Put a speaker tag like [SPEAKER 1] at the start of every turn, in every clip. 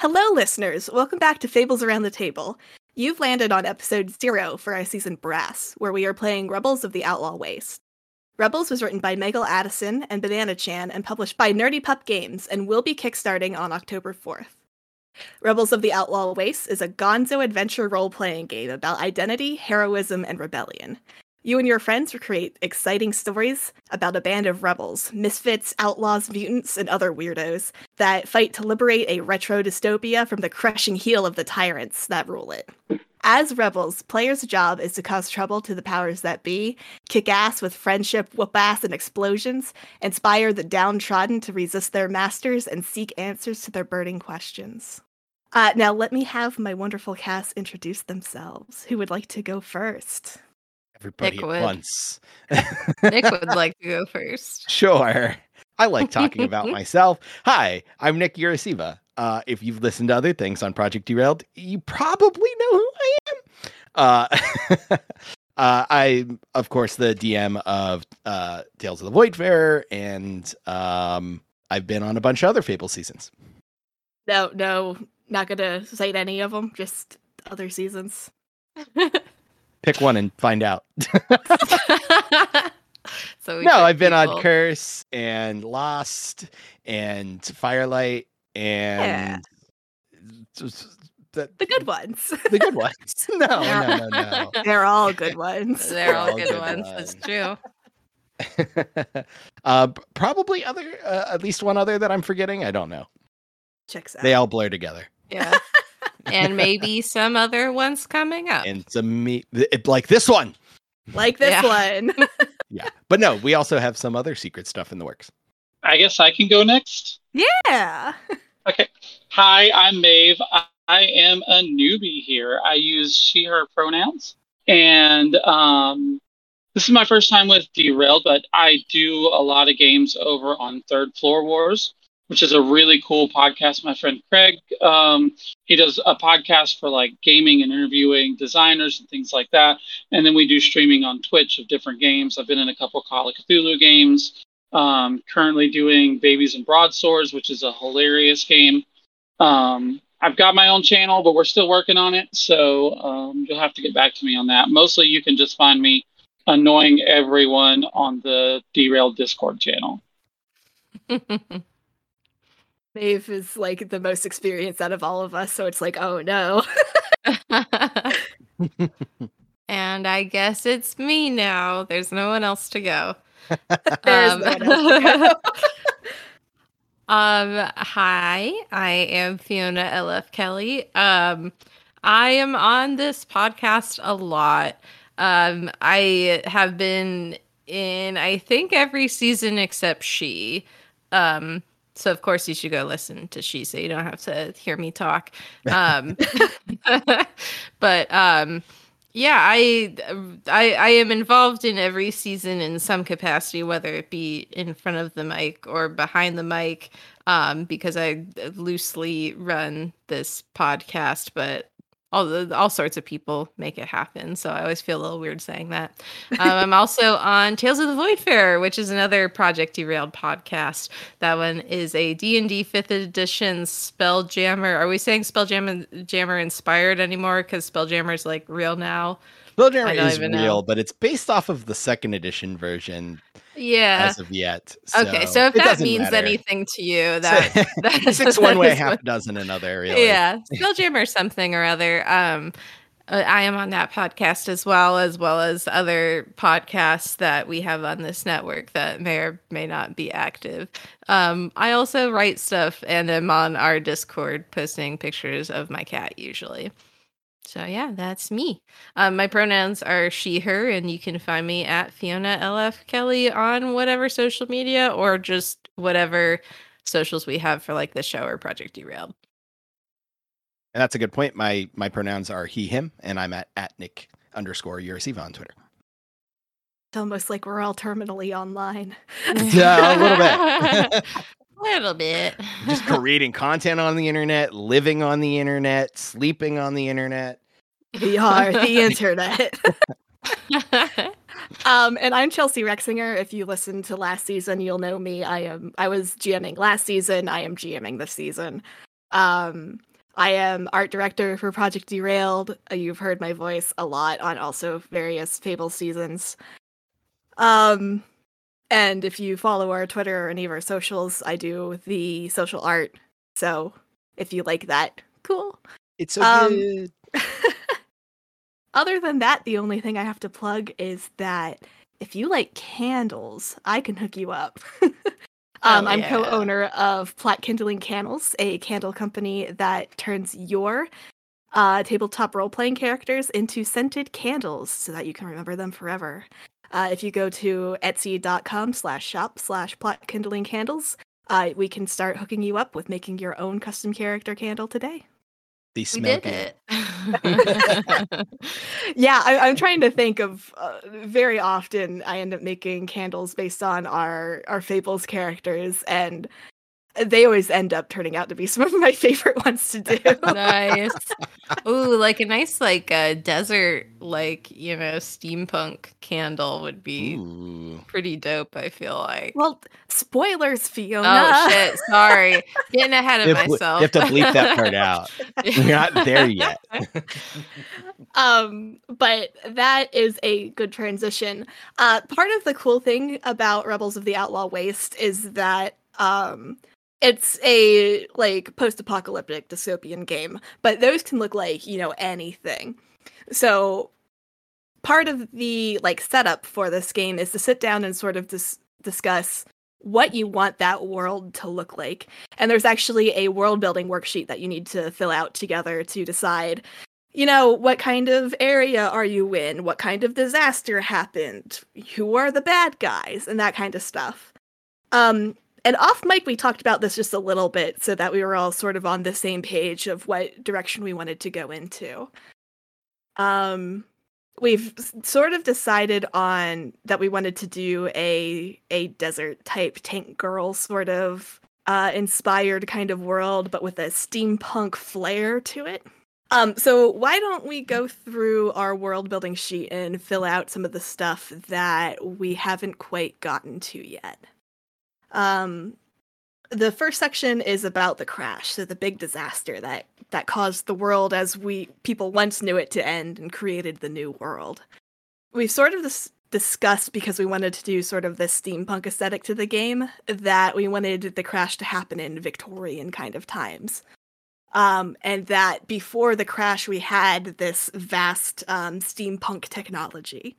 [SPEAKER 1] Hello, listeners. Welcome back to Fables Around the Table. You've landed on episode zero for our season Brass, where we are playing Rebels of the Outlaw Waste. Rebels was written by Megal Addison and Banana Chan and published by Nerdy Pup Games and will be kickstarting on October 4th. Rebels of the Outlaw Waste is a gonzo adventure role playing game about identity, heroism, and rebellion. You and your friends create exciting stories about a band of rebels, misfits, outlaws, mutants, and other weirdos that fight to liberate a retro dystopia from the crushing heel of the tyrants that rule it. As rebels, players' job is to cause trouble to the powers that be, kick ass with friendship, whoop ass, and explosions, inspire the downtrodden to resist their masters, and seek answers to their burning questions. Uh, now, let me have my wonderful cast introduce themselves. Who would like to go first?
[SPEAKER 2] Everybody
[SPEAKER 3] Nick
[SPEAKER 2] at
[SPEAKER 3] would.
[SPEAKER 2] once.
[SPEAKER 3] Nick would like to go first.
[SPEAKER 2] Sure. I like talking about myself. Hi, I'm Nick Urasiva. Uh, if you've listened to other things on Project Derailed, you probably know who I am. Uh, uh, I'm, of course, the DM of uh, Tales of the Voidfarer, and um, I've been on a bunch of other Fable seasons.
[SPEAKER 1] No, no, not gonna cite any of them. Just other seasons.
[SPEAKER 2] Pick one and find out.
[SPEAKER 3] so we
[SPEAKER 2] no, I've been on. Curse and Lost and Firelight and just the,
[SPEAKER 1] The good ones.
[SPEAKER 2] the good ones. No, no, no, no.
[SPEAKER 1] They're all good ones.
[SPEAKER 3] They're all
[SPEAKER 2] all
[SPEAKER 3] good
[SPEAKER 2] good
[SPEAKER 3] ones. That's true.
[SPEAKER 2] uh, probably other, uh, at least one other that I'm forgetting. I don't know.
[SPEAKER 1] Checks out.
[SPEAKER 2] They all blur together,
[SPEAKER 3] Yeah. And maybe some other ones coming up.
[SPEAKER 2] and some me, it, like this one.
[SPEAKER 1] like this
[SPEAKER 3] Yeah.
[SPEAKER 1] one.
[SPEAKER 2] Yeah, but no, we also have some other secret stuff in the works.
[SPEAKER 4] I guess I can go next.
[SPEAKER 1] yeah.
[SPEAKER 4] Okay. Hi, I'm Maeve. I, I am a newbie here. I use she, her pronouns. And um, this is my first time with Derailed, but I do a lot of games over on Third Floor Wars, which is a really cool podcast. My friend Craig, um, he does a podcast for like gaming and interviewing designers and things like that. And then we do streaming on Twitch of different games. I've been in a couple Call of Cthulhu games. Um, currently doing Babies and Broadswords, which is a hilarious game. Um, I've got my own channel, but we're still working on it. So um, you'll have to get back to me on that. Mostly you can just find me annoying everyone on the Derailed Discord channel.
[SPEAKER 1] Maeve is like the most experienced out of all of us, so it's like, oh no.
[SPEAKER 3] and I guess it's me now. There's no one else to go.
[SPEAKER 1] There's
[SPEAKER 3] Um,
[SPEAKER 1] no one else to go.
[SPEAKER 3] Um, hi, I am Fiona LF Kelly. Um, I am on this podcast a lot. Um, I have been in, I think, every season except she. Um, so of course you should go listen to she, so you don't have to hear me talk. Um, but um, yeah, I, I I am involved in every season in some capacity, whether it be in front of the mic or behind the mic, um, because I loosely run this podcast, but all the, all sorts of people make it happen. So I always feel a little weird saying that. Um, I'm also on Tales of the Voidfarer, which is another Project Derailed podcast. That one is a D&D 5th edition Spelljammer. Are we saying Spelljammer Jammer inspired anymore? Because Spelljammer is like real now.
[SPEAKER 2] Spelljammer is real,
[SPEAKER 3] know.
[SPEAKER 2] but it's based off of the second edition version
[SPEAKER 3] Yeah.
[SPEAKER 2] as of yet.
[SPEAKER 3] okay, so if that means
[SPEAKER 2] matter.
[SPEAKER 3] anything to you, that, that
[SPEAKER 2] six one way, half
[SPEAKER 3] what-
[SPEAKER 2] dozen another. Really.
[SPEAKER 3] Yeah, Spelljammer or something or other. Um, uh, I am on that podcast as well, as well as other podcasts that we have on this network that may or may not be active. Um, I also write stuff and am on our Discord posting pictures of my cat usually. So yeah, that's me. Um, my pronouns are she, her, and you can find me at Fiona LF Kelly on whatever social media or just whatever socials we have for like the show or Project Derailed.
[SPEAKER 2] And that's a good point. My my pronouns are he, him, and I'm at, at Nick underscore Urasiva on Twitter.
[SPEAKER 1] It's almost like we're all terminally online.
[SPEAKER 2] Yeah, a little bit.
[SPEAKER 3] little bit.
[SPEAKER 2] Just creating content on the internet, living on the internet, sleeping on the internet.
[SPEAKER 1] We are the internet. Um, and I'm Chelsea Rexinger. If you listened to last season, you'll know me. I am I was GMing last season. I am GMing this season. Um, I am art director for Project Derailed. Uh, You've heard my voice a lot on also various Fable seasons. Um, and if you follow our Twitter or any of our socials, I do the social art. So if you like that, cool.
[SPEAKER 2] It's so
[SPEAKER 1] Um,
[SPEAKER 2] good.
[SPEAKER 1] Other than that, the only thing I have to plug is that if you like candles, I can hook you up. um,
[SPEAKER 3] Oh,
[SPEAKER 1] I'm co-owner of Plot Kindling Candles, a candle company that turns your uh, tabletop role-playing characters into scented candles so that you can remember them forever. Uh, if you go to etsy.com slash shop slash plot kindling candles, uh, we can start hooking you up with making your own custom character candle today.
[SPEAKER 2] They
[SPEAKER 3] We
[SPEAKER 2] smell
[SPEAKER 3] did it.
[SPEAKER 1] yeah, I, I'm trying to think of uh, very often I end up making candles based on our our fables characters, and they always end up turning out to be some of my favorite ones to do.
[SPEAKER 3] nice. Ooh, like a nice like uh, desert like, you know, steampunk candle would be
[SPEAKER 2] Ooh.
[SPEAKER 3] pretty dope, I feel like.
[SPEAKER 1] well, spoilers, Fiona.
[SPEAKER 3] Oh shit, sorry. Getting ahead of
[SPEAKER 2] have,
[SPEAKER 3] myself.
[SPEAKER 2] you have to bleep that part out. We're not there yet.
[SPEAKER 1] um but that is a good transition uh part of the cool thing about rebels of the outlaw waste is that um it's a like post-apocalyptic dystopian game but those can look like you know anything so part of the like setup for this game is to sit down and sort of dis- discuss what you want that world to look like and there's actually a world building worksheet that you need to fill out together to decide you know, what kind of area are you in? What kind of disaster happened? Who are the bad guys? And that kind of stuff. Um, and off mic, we talked about this just a little bit so that we were all sort of on the same page of what direction we wanted to go into. Um, we've sort of decided on that we wanted to do a a desert type tank girl sort of uh, inspired kind of world, but with a steampunk flair to it. Um, so why don't we go through our world building sheet and fill out some of the stuff that we haven't quite gotten to yet? Um, the first section is about the crash, so the big disaster that that caused the world as we people once knew it to end and created the new world. We've sort of dis- discussed because we wanted to do sort of this steampunk aesthetic to the game that we wanted the crash to happen in Victorian kind of times um, and that before the crash we had this vast um, steampunk technology.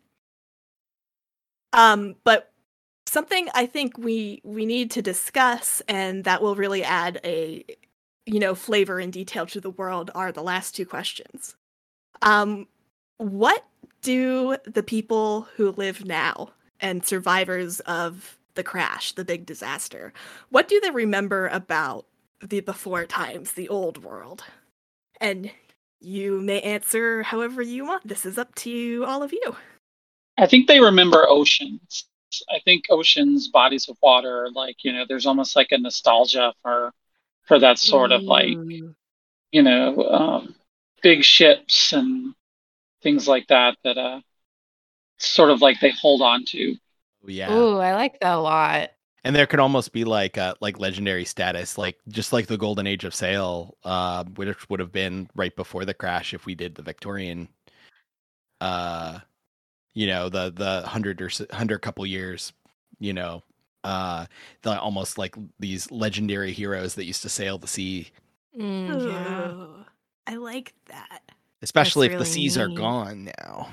[SPEAKER 1] Um, but something I think we we need to discuss, and that will really add a you know flavor and detail to the world, are the last two questions. Um, what do the people who live now and survivors of the crash, the big disaster, what do they remember about the before times, the old world. And you may answer however you want. This is up to all of you.
[SPEAKER 4] I think they remember oceans. I think oceans, bodies of water, like you know, there's almost like a nostalgia for for that sort of like you know um, big ships and things like that that uh sort of like they hold on to.
[SPEAKER 2] Yeah.
[SPEAKER 3] Ooh, I like that a lot.
[SPEAKER 2] and there could almost be like uh like legendary status like just like the golden age of sail uh which would have been right before the crash if we did the victorian uh you know the the hundred or hundred couple years you know uh the almost like these legendary heroes that used to sail the sea
[SPEAKER 3] Mm, yeah.
[SPEAKER 1] I like that.
[SPEAKER 2] especially if the
[SPEAKER 3] really
[SPEAKER 2] seas are gone now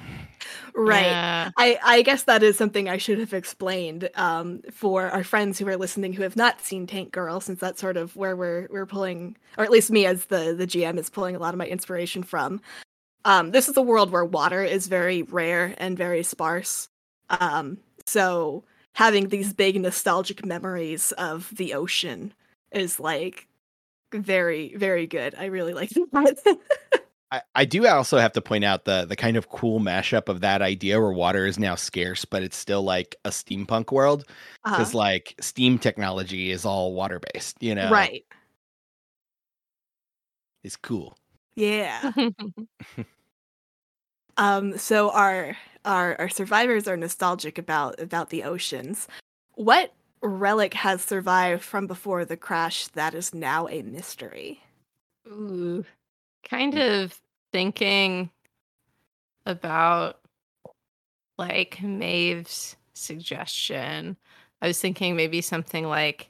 [SPEAKER 1] Right.
[SPEAKER 3] Yeah.
[SPEAKER 1] I, I guess that is something I should have explained um, for our friends who are listening who have not seen Tank Girl, since that's sort of where we're we're pulling, or at least me as the the GM is pulling a lot of my inspiration from. Um, this is a world where water is very rare and very sparse. Um, so having these big nostalgic memories of the ocean is like very very good. I really like that.
[SPEAKER 2] I, I do also have to point out the the kind of cool mashup of that idea where water is now scarce, but it's still like a steampunk world because
[SPEAKER 1] Uh-huh.
[SPEAKER 2] like steam technology is all water based. You know,
[SPEAKER 1] Right.
[SPEAKER 2] It's cool.
[SPEAKER 1] Yeah. Um, so our our our survivors are nostalgic about about the oceans. What relic has survived from before the crash that is now a mystery?
[SPEAKER 3] Ooh, kind of thinking about like Maeve's suggestion. I was thinking maybe something like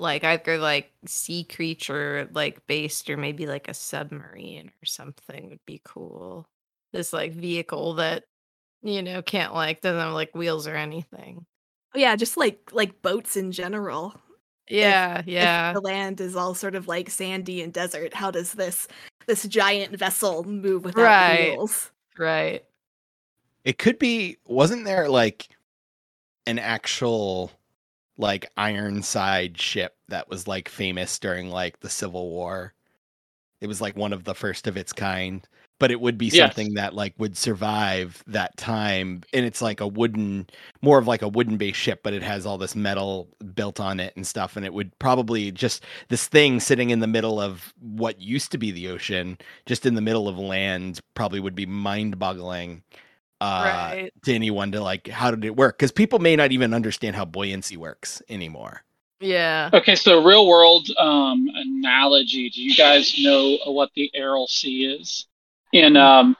[SPEAKER 3] like either like sea creature like based or maybe like a submarine or something would be cool. This like vehicle that you know can't like doesn't have like wheels or anything.
[SPEAKER 1] Oh, yeah, just like like boats in general.
[SPEAKER 3] Yeah,
[SPEAKER 1] If
[SPEAKER 3] yeah.
[SPEAKER 1] the land is all sort of like sandy and desert, how does this this giant vessel move without
[SPEAKER 3] Right.
[SPEAKER 1] wheels?
[SPEAKER 3] Right.
[SPEAKER 2] It could be. Wasn't there like an actual like Ironside ship that was like famous during like the Civil War? It was like one of the first of its kind, but it would be
[SPEAKER 4] Yes.
[SPEAKER 2] something that like would survive that time. And it's like a wooden, more of like a wooden based ship, but it has all this metal built on it and stuff. And it would probably just this thing sitting in the middle of what used to be the ocean, just in the middle of land, probably would be mind boggling uh
[SPEAKER 3] right.
[SPEAKER 2] to anyone to like how did it work because people may not even understand how buoyancy works anymore
[SPEAKER 3] Yeah.
[SPEAKER 4] Okay, so real world um, analogy. Do you guys know what the Aral Sea is? In um,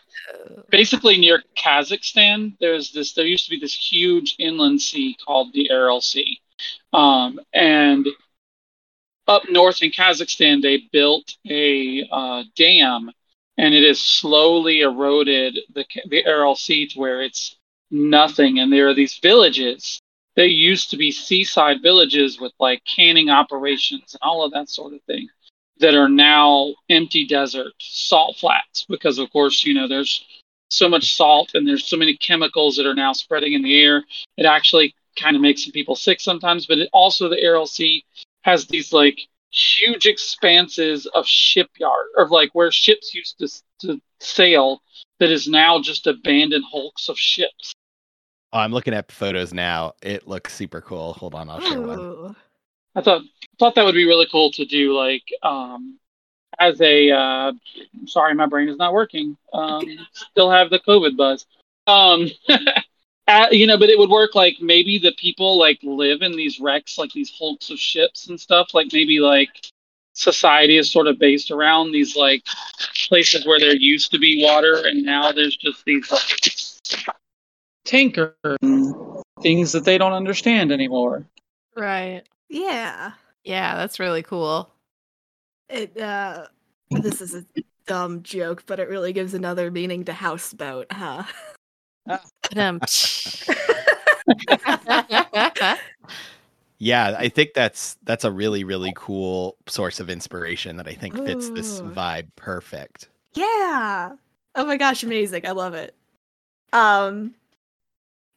[SPEAKER 4] basically near Kazakhstan, there's this. There used to be this huge inland sea called the Aral Sea, um, and up north in Kazakhstan, they built a uh, dam, and it has slowly eroded the the Sea to where it's nothing. And there are these villages they used to be seaside villages with like canning operations and all of that sort of thing that are now empty desert salt flats because of course you know there's so much salt and there's so many chemicals that are now spreading in the air it actually kind of makes some people sick sometimes but it also the sea has these like huge expanses of shipyard of like where ships used to, to sail that is now just abandoned hulks of ships
[SPEAKER 2] oh, i'm looking at photos now it looks super cool hold on i'll share one
[SPEAKER 4] I thought thought that would be really cool to do, like um, as a. Uh, sorry, my brain is not working. Um, still have the COVID buzz. Um, uh, you know, but it would work like maybe the people like live in these wrecks, like these hulks of ships and stuff. Like maybe like society is sort of based around these like places where there used to be water, and now there's just these like tanker things that they don't understand anymore.
[SPEAKER 3] Right.
[SPEAKER 1] Yeah.
[SPEAKER 3] Yeah, that's really cool.
[SPEAKER 1] It uh this is a dumb joke, but it really gives another meaning to houseboat, huh?
[SPEAKER 3] Um,
[SPEAKER 2] yeah i think that's that's a really really cool source of inspiration that i think fits this vibe perfect
[SPEAKER 1] Yeah. Oh my gosh, amazing. I love it. Um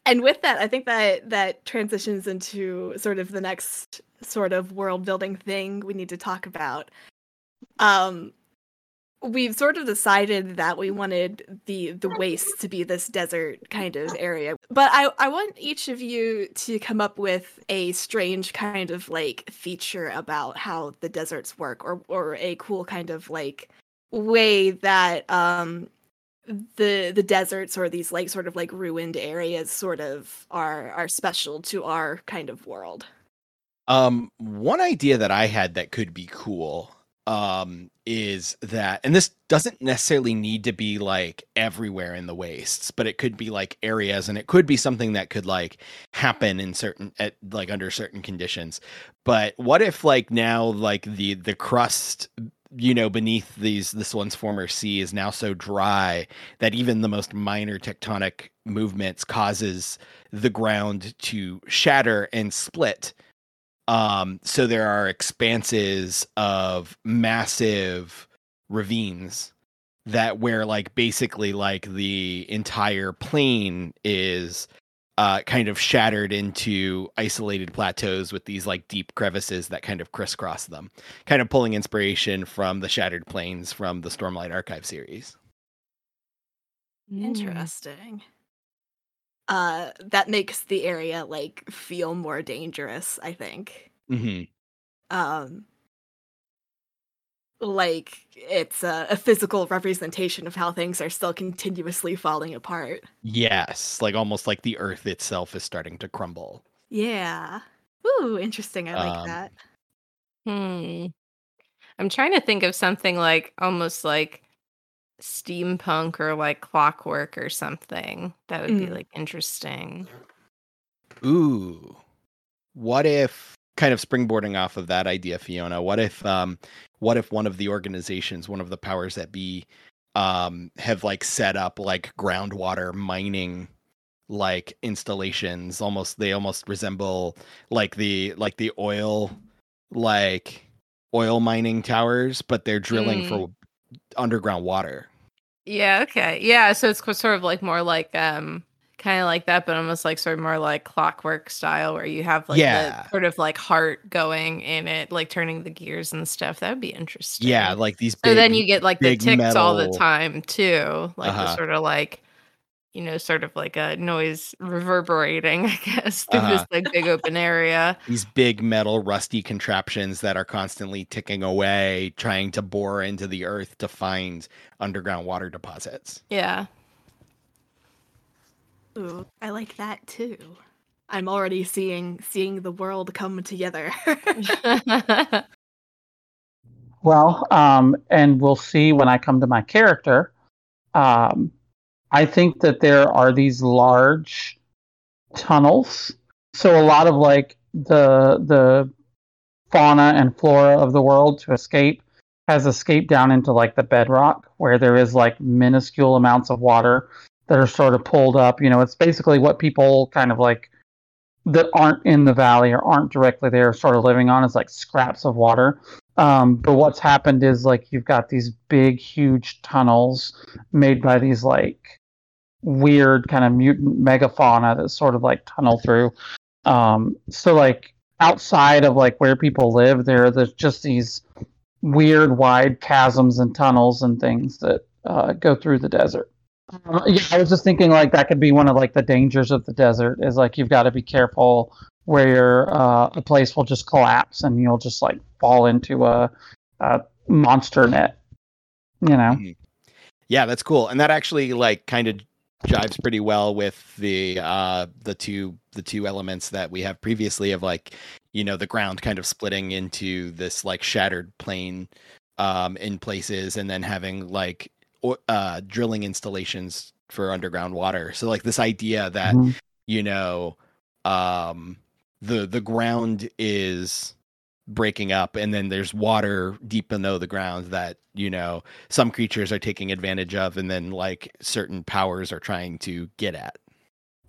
[SPEAKER 1] and with that, I think that that transitions into sort of the next sort of world building thing we need to talk about. Um we've sort of decided that we wanted the the waste to be this desert kind of area. But I I want each of you to come up with a strange kind of like feature about how the deserts work or or a cool kind of like way that um the the deserts or these like sort of like ruined areas sort of are are special to our kind of world.
[SPEAKER 2] Um, one idea that I had that could be cool um is that and this doesn't necessarily need to be like everywhere in the wastes but it could be like areas and it could be something that could like happen in certain at like under certain conditions. But what if like now like the the crust you know beneath these this one's former sea is now so dry that even the most minor tectonic movements causes the ground to shatter and split um, so there are expanses of massive ravines that where like basically like the entire plain is uh kind of shattered into isolated plateaus with these like deep crevices that kind of crisscross them kind of pulling inspiration from the shattered plains from the stormlight archive series
[SPEAKER 3] Mm.
[SPEAKER 1] Interesting. Uh that makes the area like feel more dangerous, I think.
[SPEAKER 2] mm-hmm.
[SPEAKER 1] Um like it's a, a physical representation of how things are still continuously falling apart.
[SPEAKER 2] yes like almost like the earth itself is starting to crumble
[SPEAKER 1] Yeah. Ooh, interesting. I like
[SPEAKER 2] Um,
[SPEAKER 1] that.
[SPEAKER 3] Hmm. I'm trying to think of something like almost like steampunk or like clockwork or something that would be
[SPEAKER 1] Mm.
[SPEAKER 3] like interesting.
[SPEAKER 2] Ooh. What if kind of springboarding off of that idea, Fiona, what if um what if one of the organizations, one of the powers that be um have like set up like groundwater mining like installations almost they almost resemble like the like the oil like oil mining towers but they're drilling for underground water
[SPEAKER 3] Yeah, okay. Yeah, so it's sort of like more like um kind of like that but almost like sort of more like clockwork style where you have like
[SPEAKER 2] Yeah.
[SPEAKER 3] the sort of like heart going in it like turning the gears and stuff. That would be interesting.
[SPEAKER 2] yeah like these big,
[SPEAKER 3] So then you get like the ticks all the time too, like the
[SPEAKER 2] Uh-huh.
[SPEAKER 3] sort of like you know, sort of like a noise reverberating, I guess, through this
[SPEAKER 2] Uh-huh.
[SPEAKER 3] like big open area.
[SPEAKER 2] these big metal rusty contraptions that are constantly ticking away trying to bore into the earth to find underground water deposits
[SPEAKER 3] Yeah.
[SPEAKER 1] Ooh, I like that too. I'm already seeing seeing the world come together.
[SPEAKER 5] Well, um, and we'll see when I come to my character. Um, I think that there are these large tunnels. So a lot of like the the fauna and flora of the world to escape has escaped down into like the bedrock where there is like minuscule amounts of water that are sort of pulled up. You know, it's basically what people kind of like that aren't in the valley or aren't directly there sort of living on is like scraps of water. Um, but what's happened is like you've got these big, huge tunnels made by these like weird kind of mutant megafauna that sort of like tunnel through. Um, so like outside of like where people live, there there's just these weird wide chasms and tunnels and things that uh, go through the desert. Uh, yeah, I was just thinking like that could be one of like the dangers of the desert is like you've got to be careful where uh, a place will just collapse and you'll just like fall into a, a monster net. You know,
[SPEAKER 2] Mhm. Yeah, that's cool. And that actually like kind of jives pretty well with the uh the two the two elements that we have previously of like, you know, the ground kind of splitting into this like shattered plane um in places and then having like uh drilling installations for underground water. So like this idea that
[SPEAKER 5] Mhm.
[SPEAKER 2] you know um the the ground is breaking up and then there's water deep below the ground that you know some creatures are taking advantage of and then like certain powers are trying to get at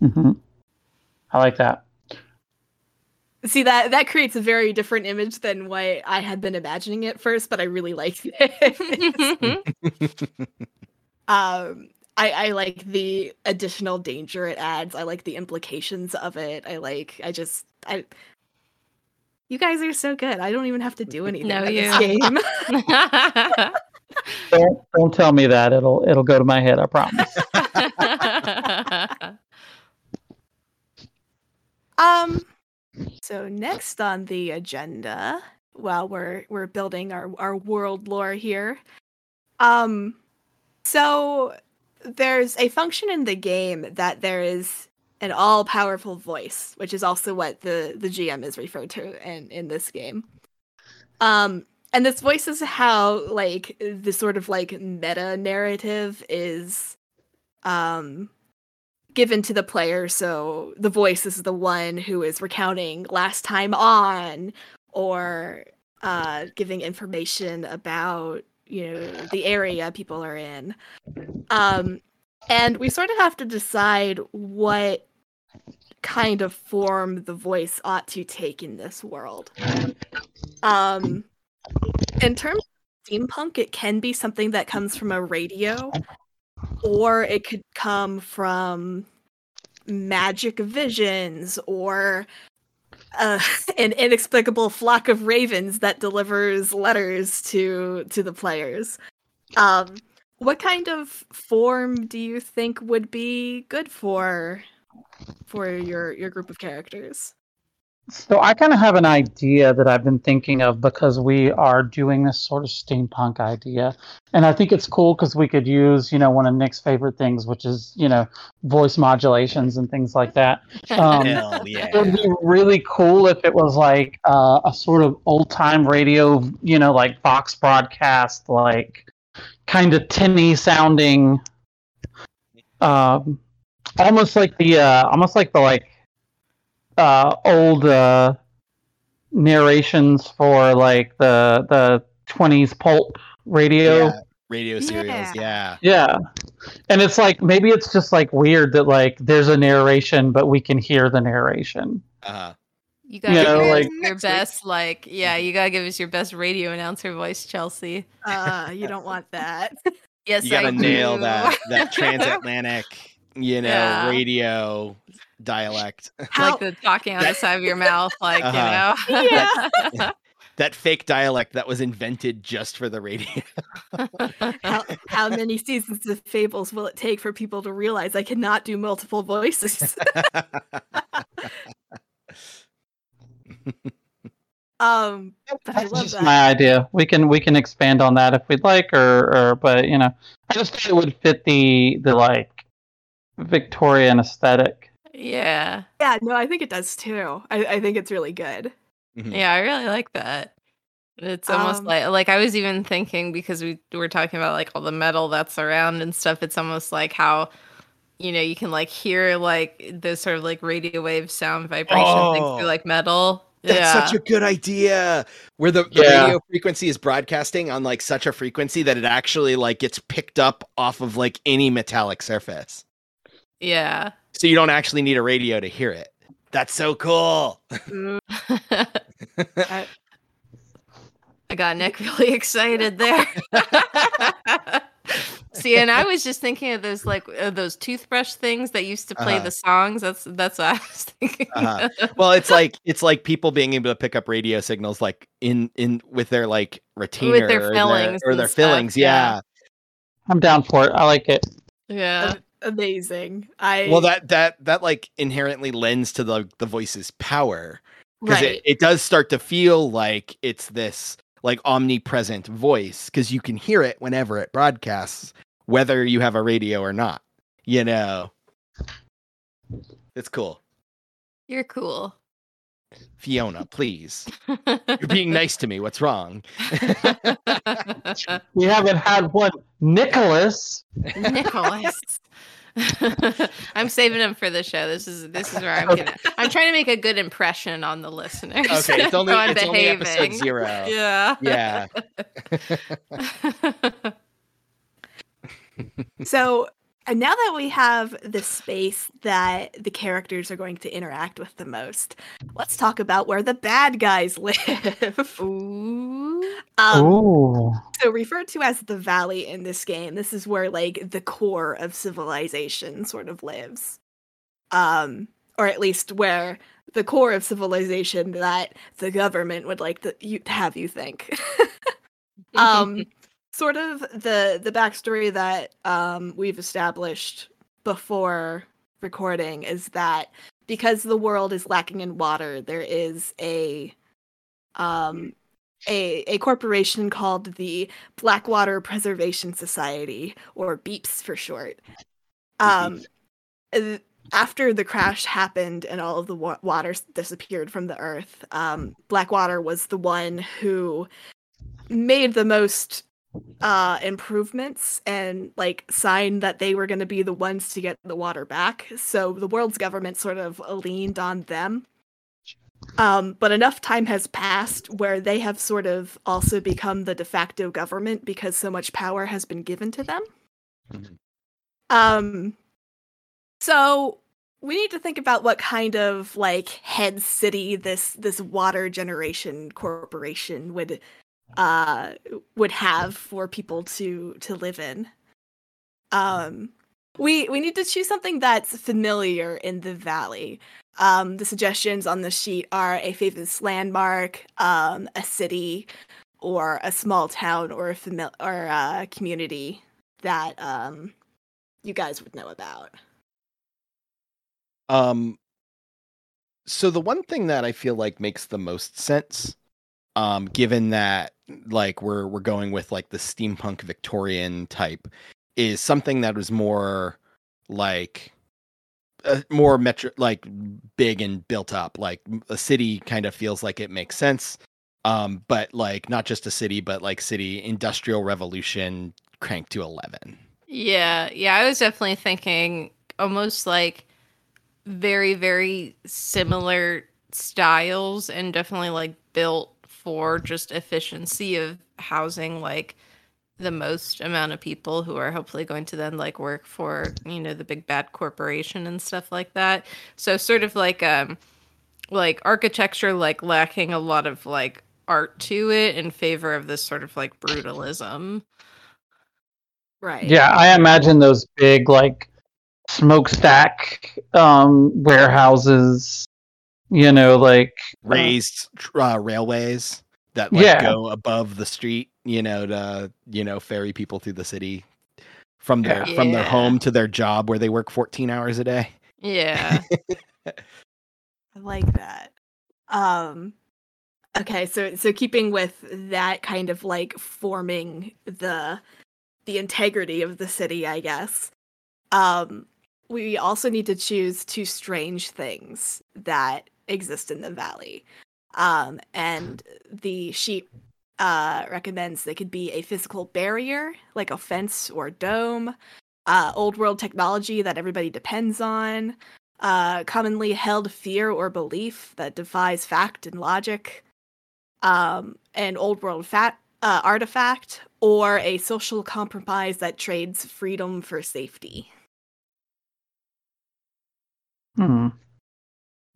[SPEAKER 5] hmm I like that.
[SPEAKER 1] See that that creates a very different image than what I had been imagining at first, but I really like it. um I, I like the additional danger it adds. I like the implications of it. I like I just I you guys are so good. I don't even have to do anything
[SPEAKER 3] No,
[SPEAKER 1] in this
[SPEAKER 3] you.
[SPEAKER 1] game.
[SPEAKER 5] Don't don't tell me that. It'll it'll go to my head. I promise.
[SPEAKER 1] Um so next on the agenda, while we're we're building our our world lore here. Um so there's a function in the game that there is an all-powerful voice, which is also what the the GM is referred to in in this game. Um and this voice is how like the sort of like meta narrative is um given to the player so the voice is the one who is recounting last time on or uh giving information about you know the area people are in um and we sort of have to decide what kind of form the voice ought to take in this world um in terms of steampunk it can be something that comes from a radio or it could come from magic visions or uh, an inexplicable flock of ravens that delivers letters to to the players. Um, what kind of form do you think would be good for for your your group of characters?
[SPEAKER 5] So I kind of have an idea that I've been thinking of because we are doing this sort of steampunk idea, and I think it's cool because we could use, you know, one of Nick's favorite things, which is, you know, voice modulations and things like that. Um,
[SPEAKER 2] Hell
[SPEAKER 5] It would be really cool if it was like uh, a sort of old time radio, you know, like Fox broadcast, like kind of tinny sounding, um, almost like the, uh, almost like the like uh, old uh, narrations for like the the twenties pulp radio.
[SPEAKER 2] Yeah, Radio serials, yeah.
[SPEAKER 5] Yeah. And it's like maybe it's just like weird that like there's a narration but we can hear the narration.
[SPEAKER 2] Uh,
[SPEAKER 3] You gotta
[SPEAKER 5] You
[SPEAKER 3] give
[SPEAKER 5] know,
[SPEAKER 3] us
[SPEAKER 5] like-
[SPEAKER 3] your
[SPEAKER 2] Next week.
[SPEAKER 3] best, like, yeah, you gotta give us your best radio announcer voice, Chelsea.
[SPEAKER 1] Uh, you don't want that.
[SPEAKER 3] Yes,
[SPEAKER 2] you gotta
[SPEAKER 3] I
[SPEAKER 2] nail
[SPEAKER 3] do.
[SPEAKER 2] that that transatlantic, you know,
[SPEAKER 3] Yeah.
[SPEAKER 2] radio dialect.
[SPEAKER 1] How,
[SPEAKER 3] like the talking on the side of your mouth, like
[SPEAKER 2] Uh-huh.
[SPEAKER 3] you know.
[SPEAKER 1] Yeah.
[SPEAKER 2] that fake dialect that was invented just for the radio.
[SPEAKER 1] how, how many seasons of Fables will it take for people to realize I cannot do multiple voices? um, I
[SPEAKER 5] That's
[SPEAKER 1] love
[SPEAKER 5] just
[SPEAKER 1] that.
[SPEAKER 5] my idea. We can we can expand on that if we'd like or or but you know, I just thought it would fit the the like Victorian aesthetic.
[SPEAKER 3] yeah,
[SPEAKER 1] Yeah, no, I think it does too. I, I think it's really good.
[SPEAKER 2] Mhm.
[SPEAKER 3] yeah, I really like that. It's almost
[SPEAKER 1] Um,
[SPEAKER 3] like like I was even thinking because we were talking about like all the metal that's around and stuff. It's almost like how you know you can like hear like those sort of like radio wave sound vibration things
[SPEAKER 2] Oh.
[SPEAKER 3] through like metal.
[SPEAKER 2] That's
[SPEAKER 3] yeah.
[SPEAKER 2] such a good idea. Where the, the
[SPEAKER 5] Yeah.
[SPEAKER 2] radio frequency is broadcasting on like such a frequency that it actually like gets picked up off of like any metallic surface.
[SPEAKER 3] Yeah.
[SPEAKER 2] So you don't actually need a radio to hear it. That's so cool.
[SPEAKER 1] I-
[SPEAKER 3] I got Nick really excited there. See, and I was just thinking of those like uh, those toothbrush things that used to play
[SPEAKER 2] Uh-huh.
[SPEAKER 3] the songs. That's that's what I was thinking.
[SPEAKER 2] Uh-huh. well, it's like it's like people being able to pick up radio signals like in in with their like retainer
[SPEAKER 3] their
[SPEAKER 2] or
[SPEAKER 3] fillings
[SPEAKER 2] or their
[SPEAKER 3] stuff,
[SPEAKER 2] fillings.
[SPEAKER 3] yeah.
[SPEAKER 2] Yeah.
[SPEAKER 5] I'm down for it. I like it.
[SPEAKER 3] yeah.
[SPEAKER 1] Amazing. I
[SPEAKER 2] Well, that that that like inherently lends to the the voice's power because
[SPEAKER 1] right.
[SPEAKER 2] it, it does start to feel like it's this like omnipresent voice because you can hear it whenever it broadcasts, whether you have a radio or not. You know, it's cool.
[SPEAKER 3] You're cool.
[SPEAKER 2] Fiona, please. You're being nice to me. What's wrong?
[SPEAKER 5] We haven't had one Nicholas.
[SPEAKER 3] Nicholas. I'm saving them for the show. This is this is where I'm gonna. I'm trying to make a good impression on the listeners.
[SPEAKER 2] Okay, it's only
[SPEAKER 3] so I'm
[SPEAKER 2] it's only episode
[SPEAKER 3] behaving.
[SPEAKER 2] zero.
[SPEAKER 3] Yeah.
[SPEAKER 2] Yeah.
[SPEAKER 1] So and now that we have the space that the characters are going to interact with the most, let's talk about where the bad guys live.
[SPEAKER 3] Ooh.
[SPEAKER 1] um,
[SPEAKER 5] Ooh.
[SPEAKER 1] so referred to as the valley in this game, this is where like the core of civilization sort of lives. Um, or at least where the core of civilization that the government would like to you, have you think. um sort of the the backstory that um we've established before recording is that because the world is lacking in water there is a um a a corporation called the Blackwater Preservation Society or BEEPS for short. Um uh, after the crash happened and all of the wa- water disappeared from the earth um Blackwater was the one who made the most uh improvements and like signed that they were going to be the ones to get the water back. So the world's government sort of leaned on them. Um but enough time has passed where they have sort of also become the de facto government because so much power has been given to them.
[SPEAKER 2] Mhm.
[SPEAKER 1] um so we need to think about what kind of like head city this this water generation corporation would uh would have for people to to live in. Um we we need to choose something that's familiar in the valley. Um the suggestions on the sheet are a famous landmark um a city or a small town or a famil- or a community that um you guys would know about.
[SPEAKER 2] Um so the one thing that I feel like makes the most sense, um, given that like we're we're going with like the steampunk Victorian type, is something that was more like uh, more metro like big and built up. Like a city kind of feels like it makes sense um but like not just a city but like city industrial revolution cranked to 11
[SPEAKER 3] Yeah, yeah, I was definitely thinking almost like very, very similar styles and definitely like built for just efficiency of housing like the most amount of people who are hopefully going to then like work for, you know, the big bad corporation and stuff like that. So sort of like um like architecture like lacking a lot of like art to it in favor of this sort of like brutalism.
[SPEAKER 1] Right.
[SPEAKER 5] Yeah, I imagine those big like smokestack um, warehouses. You know, like
[SPEAKER 2] raised tr- uh, railways that like
[SPEAKER 5] Yeah.
[SPEAKER 2] go above the street you know to you know ferry people through the city from their from their home to their job where they work 14 hours a day
[SPEAKER 3] Yeah.
[SPEAKER 1] I like that. Um okay, so so keeping with that kind of like forming the the integrity of the city, I guess. Um we also need to choose two strange things that exist in the valley. Um and the sheet uh recommends they could be a physical barrier, like a fence or dome, uh old world technology that everybody depends on, uh, commonly held fear or belief that defies fact and logic, um, an old world fat, uh, artifact, or a social compromise that trades freedom for safety.
[SPEAKER 5] Hmm.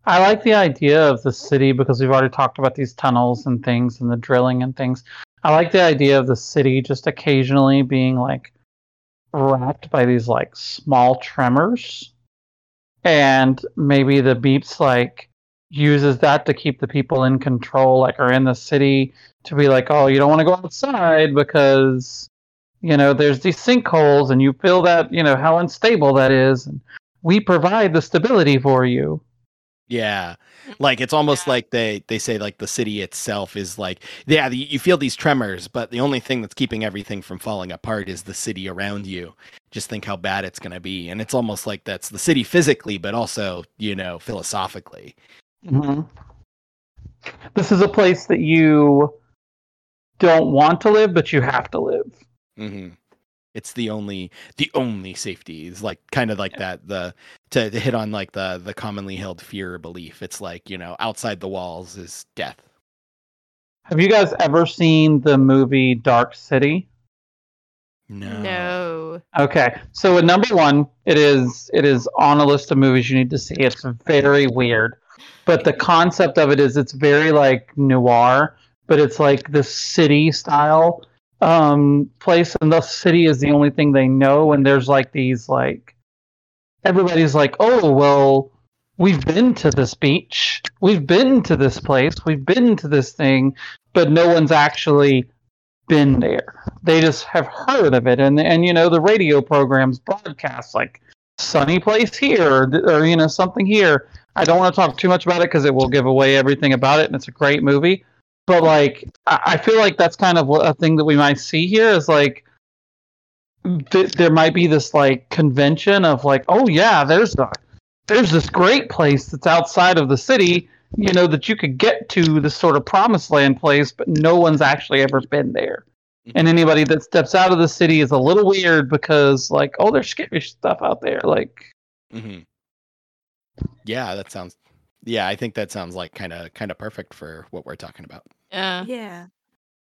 [SPEAKER 5] I like the idea of the city because we've already talked about these tunnels and things and the drilling and things. I like the idea of the city just occasionally being like racked by these like small tremors. And maybe the beeps like uses that to keep the people in control, like are in the city to be like, oh, you don't want to go outside because you know there's these sinkholes and you feel that you know how unstable that is and we provide the stability for you.
[SPEAKER 2] Yeah. Like it's almost
[SPEAKER 3] Yeah.
[SPEAKER 2] like they they say like the city itself is like yeah, the, you feel these tremors, but the only thing that's keeping everything from falling apart is the city around you. Just think how bad it's going to be. And it's almost like that's the city physically but also, you know, philosophically.
[SPEAKER 5] hmm This is a place that you don't want to live, but you have to live.
[SPEAKER 2] Mhm. It's the only the only safety is like kind of like that the to, to hit on like the the commonly held fear or belief. It's like, you know, outside the walls is death.
[SPEAKER 5] Have you guys ever seen the movie Dark City?
[SPEAKER 2] No.
[SPEAKER 3] No.
[SPEAKER 5] Okay, so at number one, it is it is on a list of movies you need to see. It's very weird, but the concept of it is it's very like noir, but it's like the city style um place, and the city is the only thing they know. And there's like these like everybody's like, oh well, we've been to this beach, we've been to this place, we've been to this thing, but no one's actually been there. They just have heard of it, and and you know the radio programs broadcast like sunny place here or, or you know something here. I don't want to talk too much about it because it will give away everything about it, and it's a great movie. But like, I, I feel like that's kind of a thing that we might see here is like. Th- there might be this like convention of like, oh yeah, there's the, there's this great place that's outside of the city, you know, that you could get to this sort of promised land place, but no one's actually ever been there. And anybody that steps out of the city is a little weird because, like, oh, there's scary stuff out there. Like,
[SPEAKER 2] hmm Yeah, that sounds. Yeah, I think that sounds like kind of kind of perfect for what we're talking about.
[SPEAKER 3] Yeah.
[SPEAKER 1] Yeah.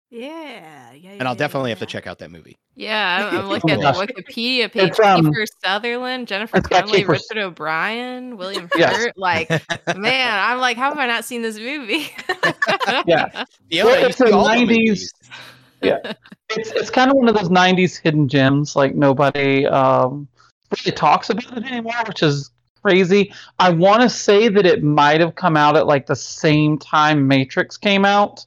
[SPEAKER 1] Yeah. Yeah.
[SPEAKER 2] And I'll
[SPEAKER 1] yeah,
[SPEAKER 2] definitely have to check out that movie.
[SPEAKER 3] Yeah, I'm, I'm
[SPEAKER 5] Oh
[SPEAKER 3] looking
[SPEAKER 5] my
[SPEAKER 3] at
[SPEAKER 5] gosh.
[SPEAKER 3] the Wikipedia page.
[SPEAKER 5] It's, um,
[SPEAKER 3] Kiefer Sutherland, Jennifer
[SPEAKER 5] it's
[SPEAKER 3] Connelly,
[SPEAKER 5] Kiefer-
[SPEAKER 3] Richard O'Brien, William
[SPEAKER 5] Yes.
[SPEAKER 3] Hurt. Like, man, I'm like, how have I not seen this movie?
[SPEAKER 5] Yeah.
[SPEAKER 2] Yeah,
[SPEAKER 5] Well, it's
[SPEAKER 2] see
[SPEAKER 5] the
[SPEAKER 2] all
[SPEAKER 5] 90s.
[SPEAKER 2] movies.
[SPEAKER 5] it's it's kind of one of those '90s hidden gems. Like nobody um, really talks about it anymore, which is crazy. I want to say that it might have come out at like the same time Matrix came out,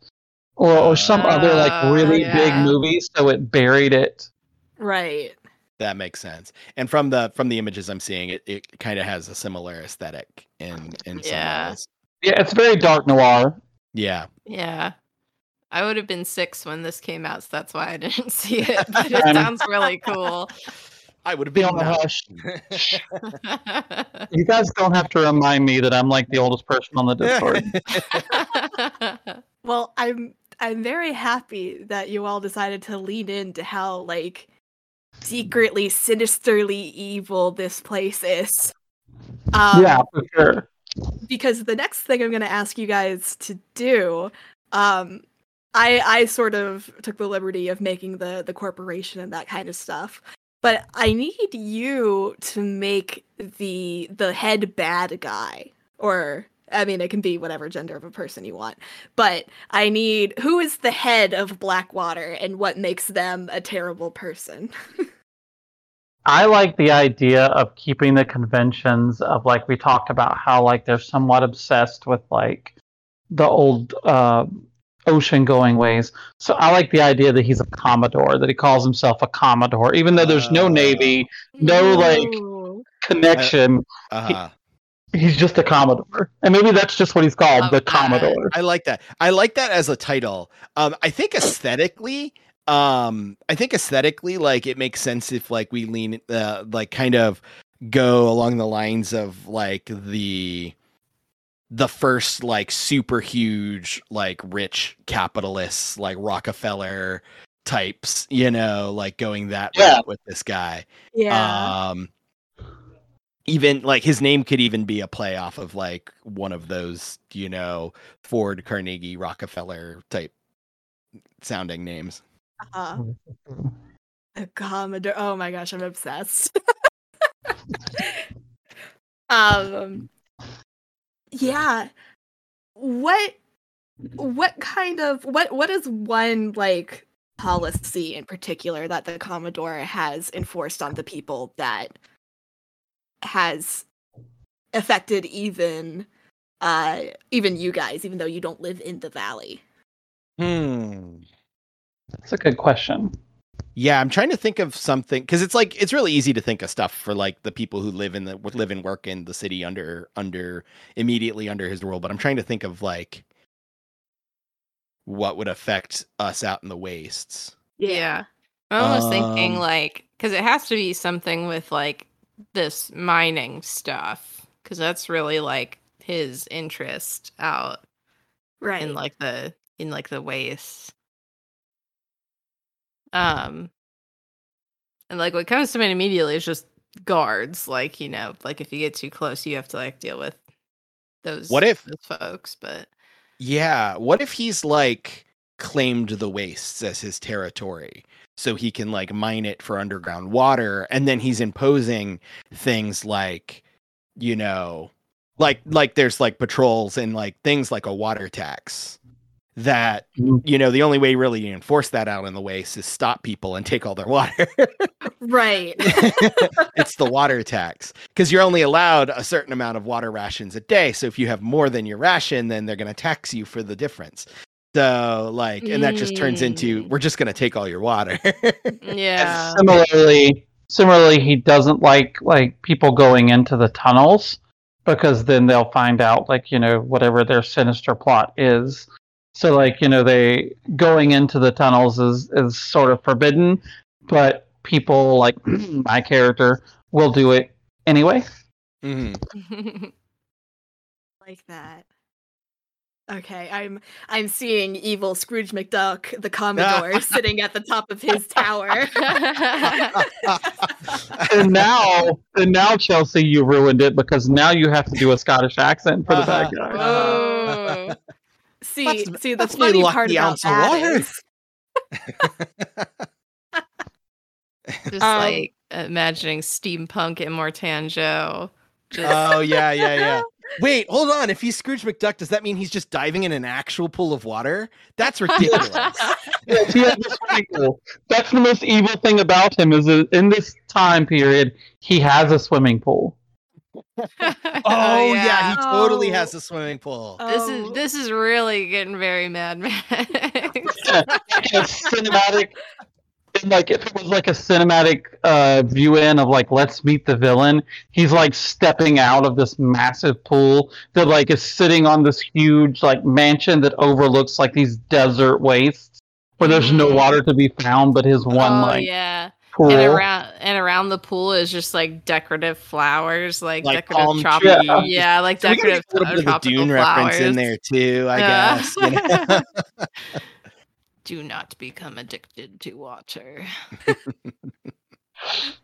[SPEAKER 5] or or some ah, other like really big movie, so it buried it.
[SPEAKER 1] Right.
[SPEAKER 2] That makes sense. And from the from the images I'm seeing, it, it kind of has a similar aesthetic in in some
[SPEAKER 3] Yeah.
[SPEAKER 2] ways.
[SPEAKER 5] Yeah, it's very dark noir.
[SPEAKER 2] Yeah.
[SPEAKER 3] Yeah. I would have been six when this came out, so that's why I didn't see it. But it sounds really cool.
[SPEAKER 2] I would have
[SPEAKER 5] Be
[SPEAKER 2] been
[SPEAKER 5] on the hush. You guys don't have to remind me that I'm like the oldest person on the Discord.
[SPEAKER 1] Well, I'm I'm very happy that you all decided to lean into how like secretly sinisterly evil this place is. Um,
[SPEAKER 5] yeah, for sure.
[SPEAKER 1] because the next thing I'm going to ask you guys to do, um, I I sort of took the liberty of making the the corporation and that kind of stuff, but I need you to make the the head bad guy, or I mean, it can be whatever gender of a person you want, but I need who is the head of Blackwater and what makes them a terrible person.
[SPEAKER 5] I like the idea of keeping the conventions of like we talked about how like they're somewhat obsessed with like the old uh, ocean going ways. So I like the idea that he's a commodore, that he calls himself a commodore, even though there's no
[SPEAKER 2] Uh,
[SPEAKER 5] navy No, like- connection.
[SPEAKER 2] Uh-huh.
[SPEAKER 5] He's just a commodore, and maybe that's just what he's called,
[SPEAKER 3] Love
[SPEAKER 5] the commodore.
[SPEAKER 2] I like that. I like that as a title. Um, I think aesthetically, um, I think aesthetically, like it makes sense if like we lean, uh, like kind of go along the lines of like the the first like super huge like rich capitalists like Rockefeller types, you know, like going that
[SPEAKER 5] Yeah.
[SPEAKER 2] route with this guy.
[SPEAKER 1] yeah.
[SPEAKER 2] Um even like his name could even be a play off of like one of those, you know, Ford, Carnegie, Rockefeller type sounding names.
[SPEAKER 1] uh, a commodore. Oh my gosh, I'm obsessed. um yeah what what kind of what what is one like policy in particular that the commodore has enforced on the people that has affected even uh even you guys even though you don't live in the valley
[SPEAKER 2] Hmm.
[SPEAKER 5] That's a good question.
[SPEAKER 2] Yeah, I'm trying to think of something because it's like it's really easy to think of stuff for like the people who live in the live and work in the city under under immediately under his rule. But I'm trying to think of like what would affect us out in the wastes.
[SPEAKER 3] Yeah. I'm almost thinking
[SPEAKER 2] Um,
[SPEAKER 3] like because it has to be something with like this mining stuff because that's really like his interest out
[SPEAKER 1] right
[SPEAKER 3] in like the in like the wastes. Um, and like what comes to mind immediately is just guards. Like you know, like if you get too close, you have to like deal with those.
[SPEAKER 2] What if-
[SPEAKER 3] those folks? But
[SPEAKER 2] Yeah. What if he's like claimed the wastes as his territory so he can like mine it for underground water and then he's imposing things like you know like like there's like patrols and like things like a water tax that
[SPEAKER 5] Mhm.
[SPEAKER 2] you know the only way really to enforce that out in the waste is stop people and take all their water
[SPEAKER 1] right
[SPEAKER 2] it's the water tax because you're only allowed a certain amount of water rations a day. So if you have more than your ration, then they're going to tax you for the difference. So like, and that just turns into
[SPEAKER 3] Mm.
[SPEAKER 2] we're just going to take all your water.
[SPEAKER 3] yeah,
[SPEAKER 5] And similarly, similarly, he doesn't like like people going into the tunnels because then they'll find out like you know whatever their sinister plot is. So like you know they going into the tunnels is is sort of forbidden, but people like my character will do it anyway.
[SPEAKER 2] Mhm.
[SPEAKER 1] like that. Okay, I'm I'm seeing evil Scrooge McDuck, the Commodore, sitting at the top of his tower.
[SPEAKER 5] And now, and now Chelsea, you ruined it because now you have to do a Scottish accent for the bad guy.
[SPEAKER 3] oh,
[SPEAKER 1] see,
[SPEAKER 2] That's-
[SPEAKER 1] see, the
[SPEAKER 2] that's
[SPEAKER 1] funny part
[SPEAKER 2] lucky
[SPEAKER 1] about
[SPEAKER 2] ounce of
[SPEAKER 1] that
[SPEAKER 2] water.
[SPEAKER 1] is,
[SPEAKER 3] just
[SPEAKER 1] Um,
[SPEAKER 3] like imagining steampunk Immortan Joe. Just
[SPEAKER 2] oh yeah, yeah, yeah. Wait, hold on. If he's Scrooge McDuck, does that mean he's just diving in an actual pool of water? That's ridiculous.
[SPEAKER 5] Yes, he has a swimming pool. That's the most evil thing about him is that in this time period he has a swimming pool.
[SPEAKER 2] oh yeah. he totally
[SPEAKER 1] Oh.
[SPEAKER 2] has a swimming pool.
[SPEAKER 3] This
[SPEAKER 1] Oh,
[SPEAKER 3] is this is really getting very Mad Max.
[SPEAKER 5] a cinematic and like if it was like a cinematic uh, view in of like let's meet the villain, he's like stepping out of this massive pool that like is sitting on this huge like mansion that overlooks like these desert wastes where there's no
[SPEAKER 3] Mhm.
[SPEAKER 5] water to be found, but his one
[SPEAKER 3] oh
[SPEAKER 5] like
[SPEAKER 3] yeah.
[SPEAKER 5] Pool.
[SPEAKER 3] And around and around the pool is just like decorative flowers, like,
[SPEAKER 2] Like
[SPEAKER 3] decorative
[SPEAKER 2] palm
[SPEAKER 3] tropical,
[SPEAKER 5] trees.
[SPEAKER 3] yeah, like
[SPEAKER 2] So
[SPEAKER 3] decorative
[SPEAKER 2] get a little bit of the
[SPEAKER 3] tropical
[SPEAKER 2] Dune
[SPEAKER 3] flowers.
[SPEAKER 2] reference in there too, I
[SPEAKER 3] Yeah.
[SPEAKER 2] guess. you know?
[SPEAKER 3] Do not become addicted to water.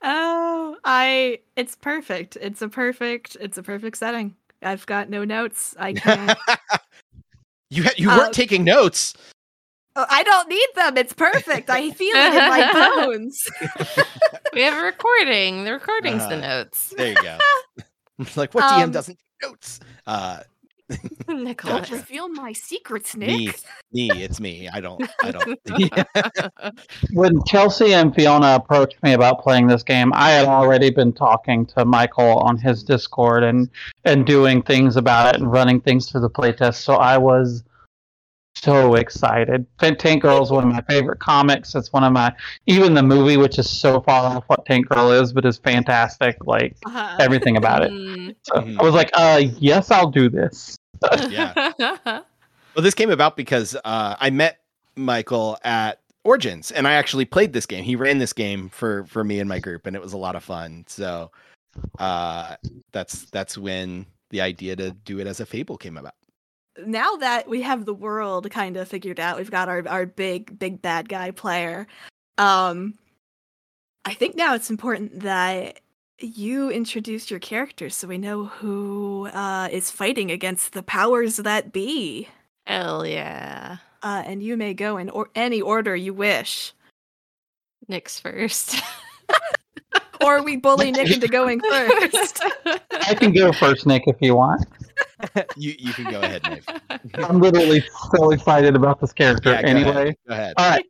[SPEAKER 1] Oh, I it's perfect. It's a perfect it's a perfect setting. I've got no notes. I can't
[SPEAKER 2] you ha- you weren't
[SPEAKER 1] Um,
[SPEAKER 2] taking notes.
[SPEAKER 1] Oh, I don't need them. It's perfect. I feel it in my bones.
[SPEAKER 3] We have a recording. The recording's the
[SPEAKER 2] Uh-huh.
[SPEAKER 3] notes.
[SPEAKER 2] There you go. Like what
[SPEAKER 1] Um,
[SPEAKER 2] DM doesn't take notes? Uh,
[SPEAKER 3] Nicholas.
[SPEAKER 1] Don't reveal my secrets,
[SPEAKER 2] me,
[SPEAKER 1] Nick.
[SPEAKER 2] me, it's me. I don't. I don't.
[SPEAKER 5] when Chelsea and Fiona approached me about playing this game, I had already been talking to Michael on his Discord and and doing things about it and running things through the playtest. So I was so excited. Tank Tank Girl is one of my favorite comics. It's one of my even the movie, which is so far off what Tank Girl is, but is fantastic. Like
[SPEAKER 1] Uh,
[SPEAKER 5] everything about it.
[SPEAKER 2] mm-hmm.
[SPEAKER 5] I was like, uh, yes, I'll do this.
[SPEAKER 2] Yeah. Well, this came about because uh, I met Michael at Origins, and I actually played this game. He ran this game for for me and my group, and it was a lot of fun. So uh, that's that's when the idea to do it as a Fable came about.
[SPEAKER 1] Now that we have the world kind of figured out, we've got our our big big bad guy player. Um I think now it's important that you introduce your characters so we know who uh, is fighting against the powers that be.
[SPEAKER 3] Hell yeah.
[SPEAKER 1] Uh, and you may go in or- any order you wish.
[SPEAKER 3] Nick's first.
[SPEAKER 1] Or we bully Nick into going first.
[SPEAKER 5] I can go first, Nick, if you want.
[SPEAKER 2] you you can go ahead.
[SPEAKER 5] I'm literally so excited about this character
[SPEAKER 2] Yeah, go
[SPEAKER 5] anyway.
[SPEAKER 2] ahead. Go ahead.
[SPEAKER 5] All right.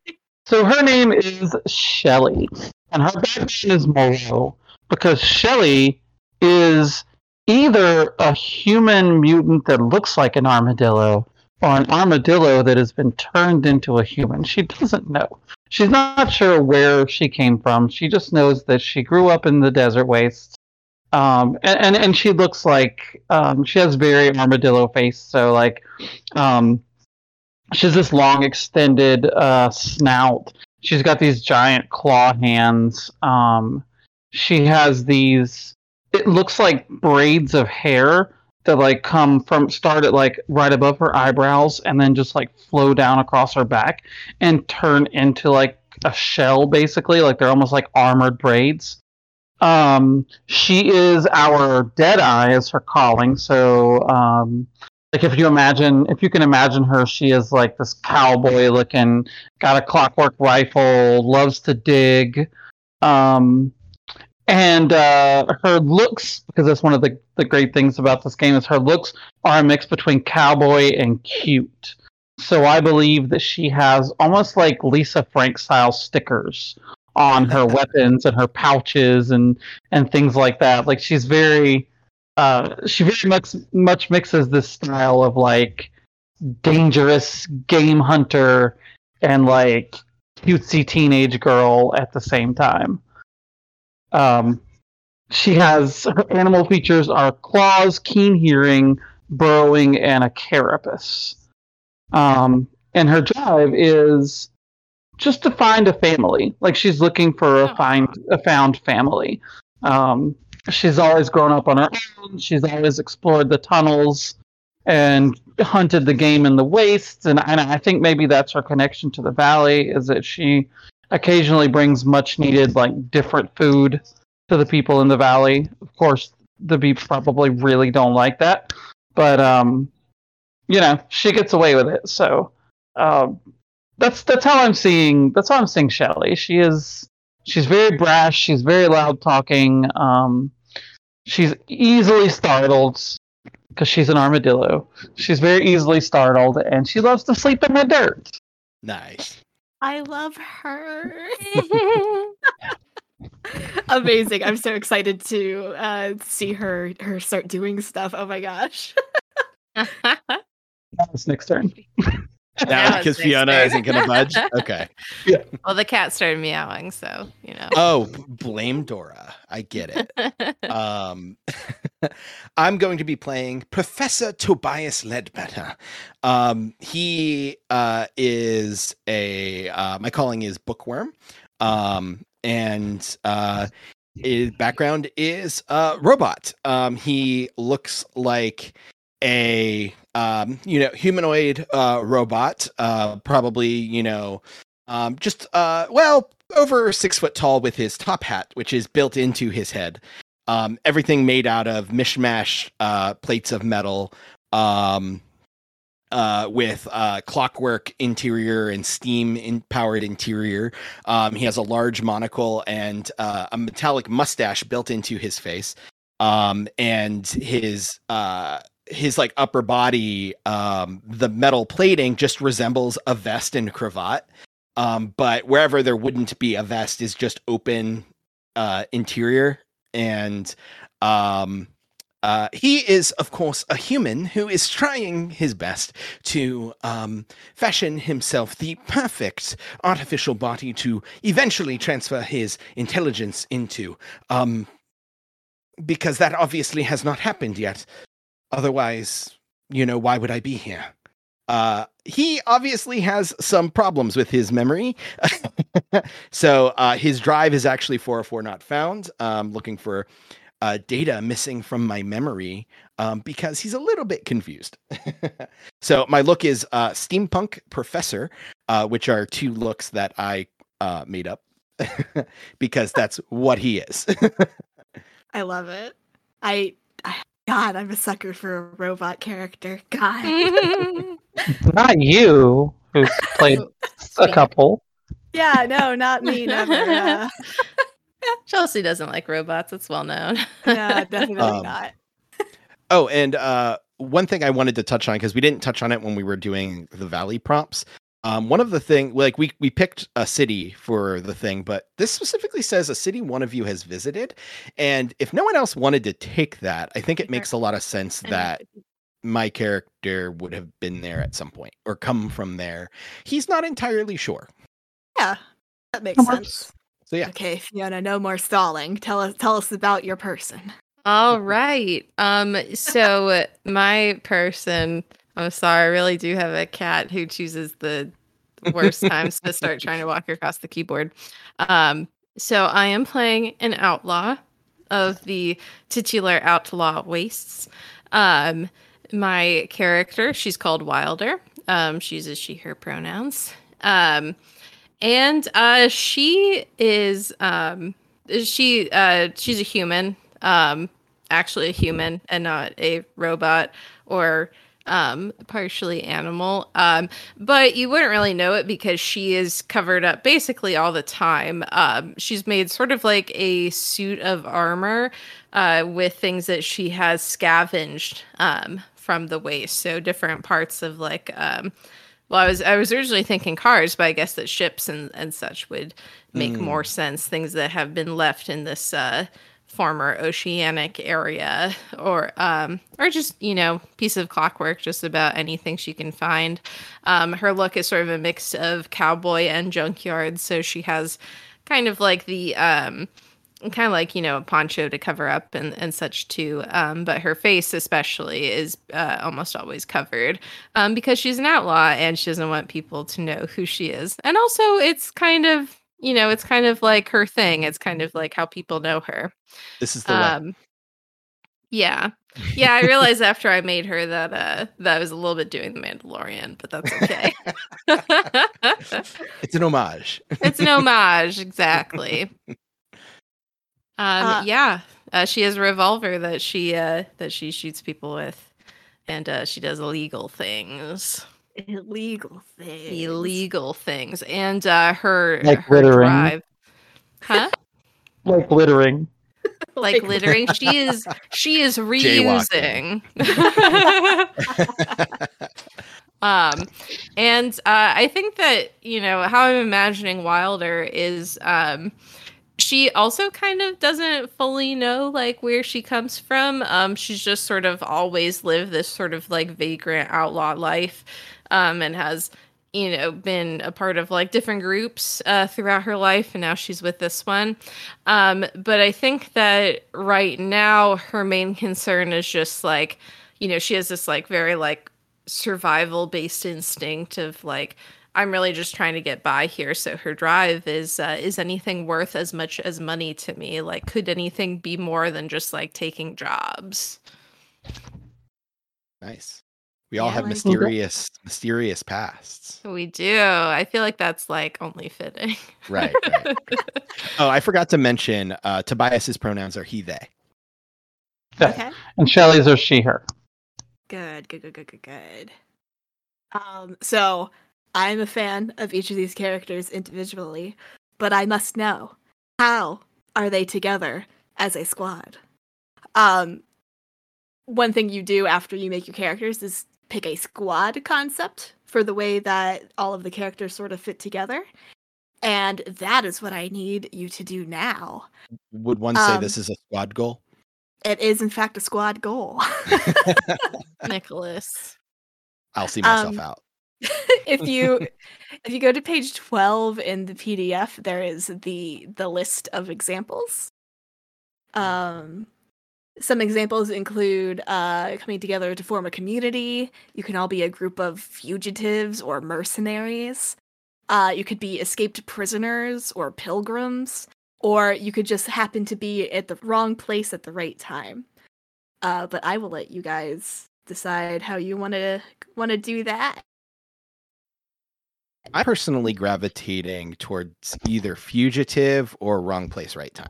[SPEAKER 5] So her name is Shelly, and her background is Moreau because Shelly is either a human mutant that looks like an armadillo or an armadillo that has been turned into a human. She doesn't know. She's not sure where she came from. She just knows that she grew up in the desert wastes. Um, and, and, and she looks like um, she has very armadillo face. So like, um, she has this long extended uh, snout. She's got these giant claw hands. Um, she has these. It looks like braids of hair that like come from start at like right above her eyebrows and then just like flow down across her back and turn into like a shell basically like they're almost like armored braids um she is our dead eye is her calling. So um like if you imagine if you can imagine her she is like this cowboy looking got a clockwork rifle loves to dig. Um and uh, her looks because that's one of the, the great things about this game is her looks are a mix between cowboy and cute. So i believe that she has almost like lisa frank style stickers on her weapons and her pouches and and things like that like she's very uh, she very much much mixes this style of like dangerous game hunter and like cutesy teenage girl at the same time. Um, she has her animal features are claws, keen hearing, burrowing, and a carapace. Um, and her drive is just to find a family. Like she's looking for a find a found family. Um, she's always grown up on her own. She's always explored the tunnels and hunted the game in the wastes. And, and I think maybe that's her connection to the valley is that she occasionally brings much needed like different food to the people in the valley. Of course, the beeps probably really don't like that, but um, you know, she gets away with it. So um, that's that's how I'm seeing that's how I'm seeing Shelly. She is she's very brash. She's very loud talking. Um, she's easily startled because she's an armadillo. She's very easily startled, and she loves to sleep in the dirt.
[SPEAKER 2] Nice.
[SPEAKER 1] I love her. Amazing. I'm so excited to uh, see her her start doing stuff. Oh my gosh.
[SPEAKER 5] It's Nick's turn.
[SPEAKER 3] Now
[SPEAKER 2] Now because Fiona
[SPEAKER 3] turn.
[SPEAKER 2] isn't gonna budge. Okay.
[SPEAKER 3] well, the cat started meowing, so you know.
[SPEAKER 2] Oh, blame Dora. I get it. um i'm going to be playing professor tobias ledbetter um he uh is a uh my calling is bookworm um and uh his background is uh robot um he looks like a um you know humanoid uh robot uh probably you know um just uh well over six foot tall with his top hat which is built into his head um, everything made out of mishmash uh, plates of metal um, uh, with uh, clockwork interior and steam in- powered interior. Um, he has a large monocle and uh, a metallic mustache built into his face. Um, and his uh, his like upper body, um, the metal plating just resembles a vest and cravat. Um, but wherever there wouldn't be a vest is just open uh, interior and um uh, he is, of course, a human who is trying his best to um, fashion himself the perfect artificial body to eventually transfer his intelligence into. Um, because that obviously has not happened yet. Otherwise, you know, why would I be here? Uh, he obviously has some problems with his memory. so uh, his drive is actually 404 not found. Um, looking for uh, data missing from my memory um, because he's a little bit confused. so my look is uh, steampunk professor, uh, which are two looks that I uh, made up because that's what he is.
[SPEAKER 1] I love it. I, I God, I'm a sucker for a robot character. God.
[SPEAKER 5] Not you, who's played a couple.
[SPEAKER 1] yeah, no, not me. Never. Uh,
[SPEAKER 3] Chelsea doesn't like robots. It's well known.
[SPEAKER 1] yeah, definitely
[SPEAKER 2] Um,
[SPEAKER 1] not.
[SPEAKER 2] Oh, and uh, one thing I wanted to touch on because we didn't touch on it when we were doing the Valley prompts. Um, one of the thing, like we we picked a city for the thing, but this specifically says a city one of you has visited, and if no one else wanted to take that, I think it makes a lot of sense that my character would have been there at some point or come from there. He's not entirely sure.
[SPEAKER 1] Yeah, that makes
[SPEAKER 5] That
[SPEAKER 1] sense.
[SPEAKER 2] So yeah,
[SPEAKER 1] Okay, Fiona, no more stalling. Tell us, tell us about your person.
[SPEAKER 3] All right. Um. So my person. I'm sorry. I really do have a cat who chooses the worst times to start trying to walk across the keyboard. Um. So I am playing an outlaw of the titular outlaw wastes. Um. My character, she's called Wilder. Um. She uses she/her pronouns. Um. And uh, she is um, she uh, she's a human um actually a human and not a robot or um partially animal. Um but you wouldn't really know it because she is covered up basically all the time. Um she's made sort of like a suit of armor uh with things that she has scavenged um from the waste. So different parts of like um well i was i was originally thinking cars but i guess that ships and and such would make
[SPEAKER 2] Mm.
[SPEAKER 3] more sense. Things that have been left in this uh former oceanic area or um or just you know piece of clockwork just about anything she can find. Um her look is sort of a mix of cowboy and junkyard so she has kind of like the um kind of like you know a poncho to cover up and, and such too. Um, but her face especially is uh, almost always covered um, because she's an outlaw and she doesn't want people to know who she is. And also it's kind of you know it's kind of like her thing it's kind of like how people know her.
[SPEAKER 2] This is the way.
[SPEAKER 3] um yeah. Yeah i realized after i made her that uh that i was a little bit doing the mandalorian but that's okay.
[SPEAKER 2] It's an homage.
[SPEAKER 3] it's an homage exactly. Um
[SPEAKER 1] Uh,
[SPEAKER 3] yeah uh, she has a revolver that she uh that she shoots people with and uh she does illegal things
[SPEAKER 1] Illegal things.
[SPEAKER 3] illegal things and uh her
[SPEAKER 5] Like
[SPEAKER 3] her
[SPEAKER 5] littering.
[SPEAKER 3] drive. Huh?
[SPEAKER 5] Like littering.
[SPEAKER 3] like
[SPEAKER 1] Like
[SPEAKER 3] littering. She is she is reusing. Um and uh i think that you know how i'm imagining wilder is um she also kind of doesn't fully know like where she comes from. Um she's just sort of always lived this sort of like vagrant outlaw life um, and has you know been a part of like different groups uh, throughout her life and now she's with this one. Um, but i think that right now her main concern is just like you know she has this like very like survival based instinct of like i'm really just trying to get by here so her drive is uh, is anything worth as much as money to me? Like could anything be more than just like taking jobs?
[SPEAKER 2] Nice. We all
[SPEAKER 1] Yeah,
[SPEAKER 2] have
[SPEAKER 1] like-
[SPEAKER 2] mysterious, mysterious pasts.
[SPEAKER 3] we do i feel like that's like only fitting
[SPEAKER 2] Right. right. oh, I forgot to mention uh, Tobias's pronouns are he, they.
[SPEAKER 1] Okay.
[SPEAKER 5] And Shelley's are she, her.
[SPEAKER 1] Good, good, good, good, good, good. Um, so I'm a fan of each of these characters individually, but I must know how are they together as a squad? Um, one thing you do after you make your characters is pick a squad concept for the way that all of the characters sort of fit together. And that is what I need you to do now.
[SPEAKER 2] Would one say
[SPEAKER 1] Um,
[SPEAKER 2] this is a squad goal?
[SPEAKER 1] It is, in fact, a squad goal.
[SPEAKER 3] nicholas
[SPEAKER 2] I'll see myself
[SPEAKER 1] um,
[SPEAKER 2] out.
[SPEAKER 1] if you if you go to page 12 in the pdf there is the the list of examples um some examples include uh coming together to form a community. You can all be a group of fugitives or mercenaries. Uh you could be escaped prisoners or pilgrims or you could just happen to be at the wrong place at the right time. Uh but i will let you guys decide how you want to want to do that.
[SPEAKER 2] I'm personally gravitating towards either fugitive or wrong place, right time.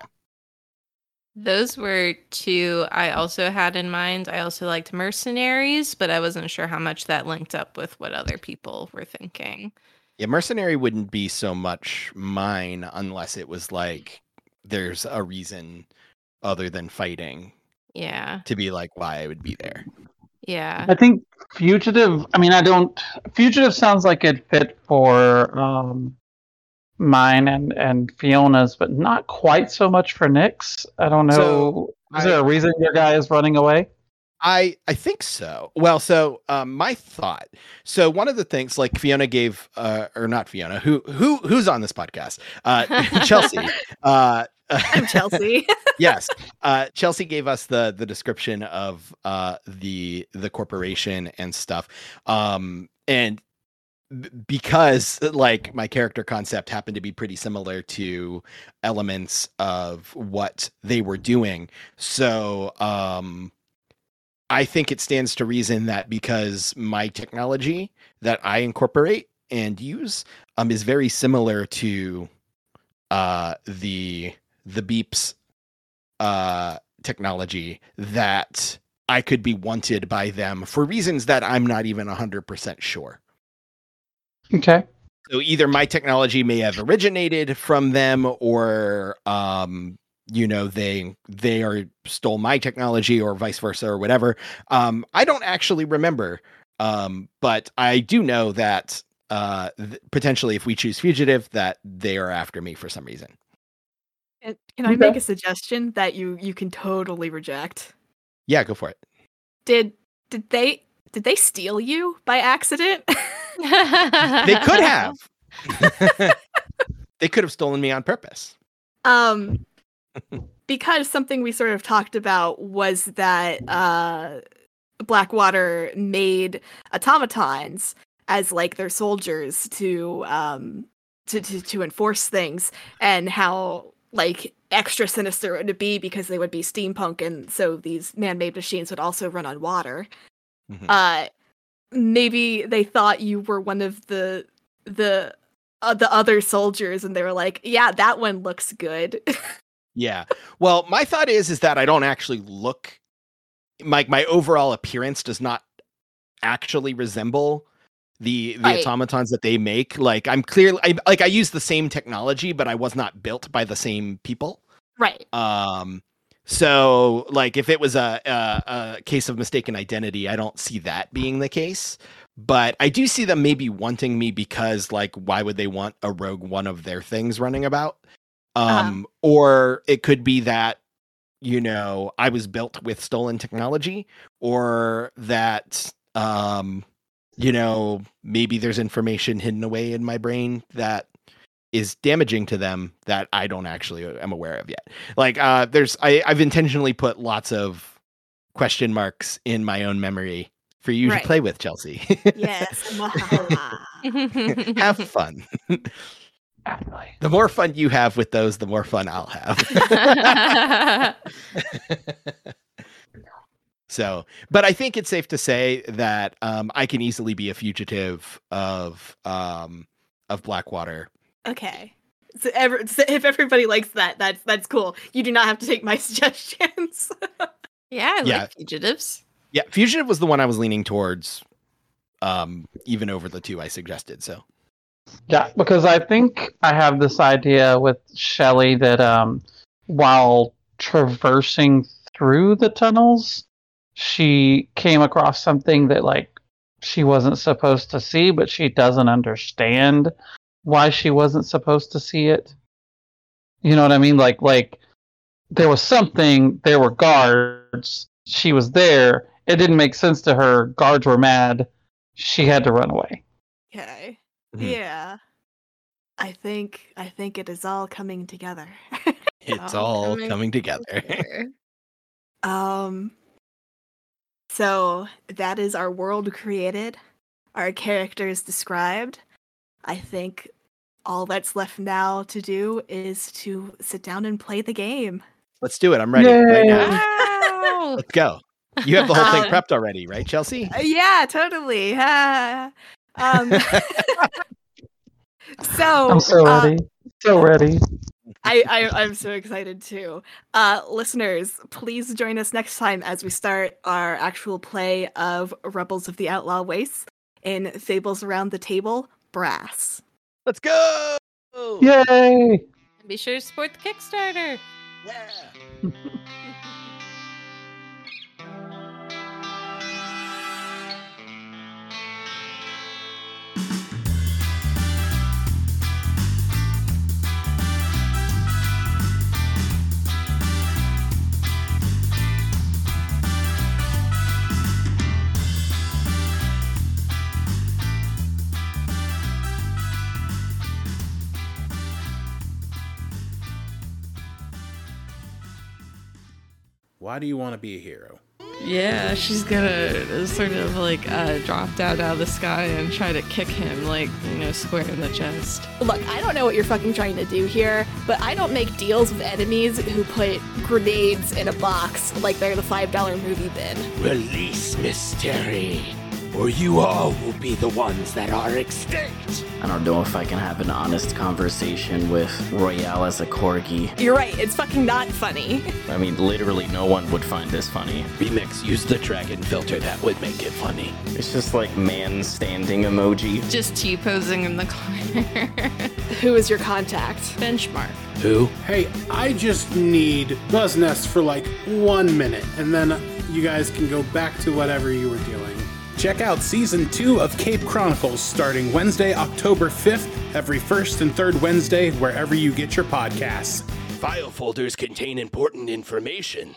[SPEAKER 3] Those were two I also had in mind. I also liked mercenaries, but I wasn't sure how much that linked up with what other people were thinking.
[SPEAKER 2] Yeah, mercenary wouldn't be so much mine unless it was like there's a reason other than fighting
[SPEAKER 3] Yeah.
[SPEAKER 2] to be like why I would be there.
[SPEAKER 3] Yeah.
[SPEAKER 5] I think fugitive. I mean, I don't. Fugitive sounds like it fit for um, mine and and Fiona's, but not quite so much for Nick's. I don't know.
[SPEAKER 2] So,
[SPEAKER 5] is there a reason your guy is running away?
[SPEAKER 2] I I think so. Well, so um, my thought. So one of the things, like Fiona gave, uh, or not Fiona, who who who's on this podcast, uh, Chelsea. Uh,
[SPEAKER 1] i'm chelsea
[SPEAKER 2] yes, uh, Chelsea gave us the the description of uh, the the corporation and stuff, um, and b- because like my character concept happened to be pretty similar to elements of what they were doing, so um, I think it stands to reason that because my technology that I incorporate and use um, is very similar to uh, the the beeps uh, technology that I could be wanted by them for reasons that I'm not even 100% sure.
[SPEAKER 5] Okay.
[SPEAKER 2] So either my technology may have originated from them or um you know they they are stole my technology or vice versa or whatever. Um I don't actually remember um but I do know that uh th- potentially if we choose fugitive that they are after me for some reason.
[SPEAKER 1] Can I make a suggestion that you you can totally reject?
[SPEAKER 2] Yeah, go for it.
[SPEAKER 1] Did did they did they steal you by accident?
[SPEAKER 2] They could have. they could have stolen me on purpose.
[SPEAKER 1] um because something we sort of talked about was that uh Blackwater made automatons as like their soldiers to um to, to to enforce things and how like extra sinister it would be because they would be steampunk and so these man-made machines would also run on water
[SPEAKER 2] Mhm.
[SPEAKER 1] uh maybe they thought you were one of the the uh, the other soldiers and they were like yeah that one looks good
[SPEAKER 2] Yeah. Well, my thought is is that I don't actually look my my overall appearance does not actually resemble the the
[SPEAKER 1] Right.
[SPEAKER 2] automatons that they make. Like I'm clearly I, like I use the same technology, but I was not built by the same people.
[SPEAKER 1] right
[SPEAKER 2] Um so like if it was a, a a case of mistaken identity, I don't see that being the case. But I do see them maybe wanting me because like why would they want a rogue one of their things running about? Um or it could be that you know, I was built with stolen technology or that um you know, maybe there's information hidden away in my brain that is damaging to them that I don't actually uh, am aware of yet. Like uh there's I, I've intentionally put lots of question marks in my own memory for you
[SPEAKER 1] Right.
[SPEAKER 2] to play with, Chelsea.
[SPEAKER 1] Yes.
[SPEAKER 2] have fun. The more fun you have with those, the more fun I'll have. so, but I think it's safe to say that um, I can easily be a fugitive of um, of Blackwater.
[SPEAKER 1] Okay. So, ever, so if everybody likes that, that's that's cool. You do not have to take my suggestions.
[SPEAKER 3] yeah, I
[SPEAKER 2] Yeah.
[SPEAKER 3] like fugitives.
[SPEAKER 2] Yeah, fugitive was the one I was leaning towards, um, even over the two I suggested. So,
[SPEAKER 5] Yeah, because I think I have this idea with Shelley that um, while traversing through the tunnels, she came across something that like she wasn't supposed to see, but she doesn't understand why she wasn't supposed to see it. You know what I mean? Like like there was something, there were guards, she was there, it didn't make sense to her, guards were mad, she had to run away.
[SPEAKER 1] okay.
[SPEAKER 2] Mhm.
[SPEAKER 1] Yeah. I think I think it is all coming together.
[SPEAKER 2] it's
[SPEAKER 3] All
[SPEAKER 2] all
[SPEAKER 3] coming
[SPEAKER 2] coming together.
[SPEAKER 1] Um so that is our world created, our characters described. I think all that's left now to do is to sit down and play the game.
[SPEAKER 2] Let's do it. I'm ready right now.
[SPEAKER 3] Wow.
[SPEAKER 2] Let's go. You have the whole thing prepped already, right, Chelsea?
[SPEAKER 1] Uh, yeah, totally. Ah. um so
[SPEAKER 5] I'm so
[SPEAKER 1] uh,
[SPEAKER 5] ready. so ready.
[SPEAKER 1] I, I I'm so excited too. Uh, listeners, please join us next time as we start our actual play of Rebels of the Outlaw Wastes in Fables Around the Table Brass.
[SPEAKER 2] Let's go.
[SPEAKER 5] Yay!
[SPEAKER 3] Be sure to support the Kickstarter.
[SPEAKER 2] Yeah.
[SPEAKER 6] Why do you want to be a hero?
[SPEAKER 3] Yeah, she's gonna sort of like uh, drop down out of the sky and try to kick him, like, you know, square in the chest.
[SPEAKER 1] Look, I don't know what you're fucking trying to do here, but I don't make deals with enemies who put grenades in a box like they're the $5 movie bin.
[SPEAKER 7] Release Mystery, or you all will be the ones that are extinct.
[SPEAKER 8] I don't know if I can have an honest conversation with Royale as a corgi.
[SPEAKER 1] You're right, it's fucking not funny.
[SPEAKER 8] I mean, literally no one would find this funny.
[SPEAKER 7] Remix use the dragon filter that would make it funny.
[SPEAKER 8] It's just like man standing emoji.
[SPEAKER 3] Just T posing in the corner.
[SPEAKER 1] Who is your contact?
[SPEAKER 3] Benchmark.
[SPEAKER 7] Who?
[SPEAKER 6] Hey, I just need Buzz Nest for like one minute, and then you guys can go back to whatever you were doing. Check out season two of Cape Chronicles starting Wednesday, October 5th, every first and third Wednesday, wherever you get your podcasts.
[SPEAKER 7] File folders contain important information.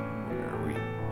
[SPEAKER 9] we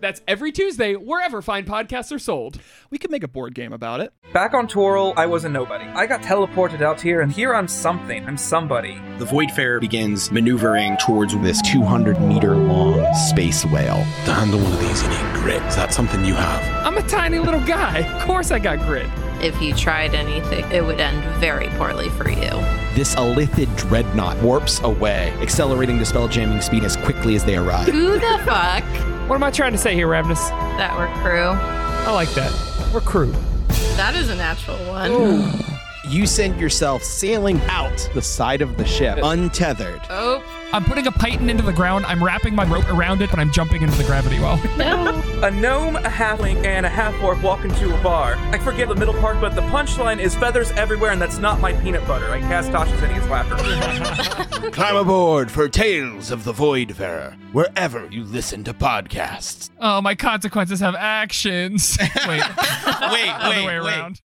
[SPEAKER 10] That's every Tuesday, wherever fine podcasts are sold.
[SPEAKER 11] We could make a board game about it.
[SPEAKER 12] Back on Toril, I was a nobody. I got teleported out here, and here I'm something. I'm somebody.
[SPEAKER 13] The Voidfarer begins maneuvering towards this 200 meter long space whale.
[SPEAKER 7] To handle one of these, you need grit. Is that something you have?
[SPEAKER 10] I'm a tiny little guy. Of course I got grit.
[SPEAKER 3] If you tried anything, it would end very poorly for you.
[SPEAKER 2] This Illithid dreadnought warps away, accelerating to spell jamming speed as quickly as they arrive.
[SPEAKER 3] Who the fuck?
[SPEAKER 10] What am I trying to say here, Ravnus?
[SPEAKER 3] That were crew.
[SPEAKER 10] I like that. We're crew.
[SPEAKER 3] That is a natural one.
[SPEAKER 2] You send yourself sailing out the side of the ship, untethered.
[SPEAKER 3] Oh.
[SPEAKER 10] I'm putting a python into the ground. I'm wrapping my rope around it, but I'm jumping into the gravity well.
[SPEAKER 12] A gnome, a halfling, and a half orc walk into a bar. I forget the middle part, but the punchline is feathers everywhere, and that's not my peanut butter. I cast Tasha's hideous laughter.
[SPEAKER 7] Climb aboard for Tales of the Voidfarer, wherever you listen to podcasts.
[SPEAKER 10] Oh, my consequences have actions. Wait,
[SPEAKER 2] wait,
[SPEAKER 10] other
[SPEAKER 2] wait,
[SPEAKER 10] way
[SPEAKER 2] wait.
[SPEAKER 10] around.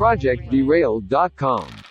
[SPEAKER 14] ProjectDerailed.com.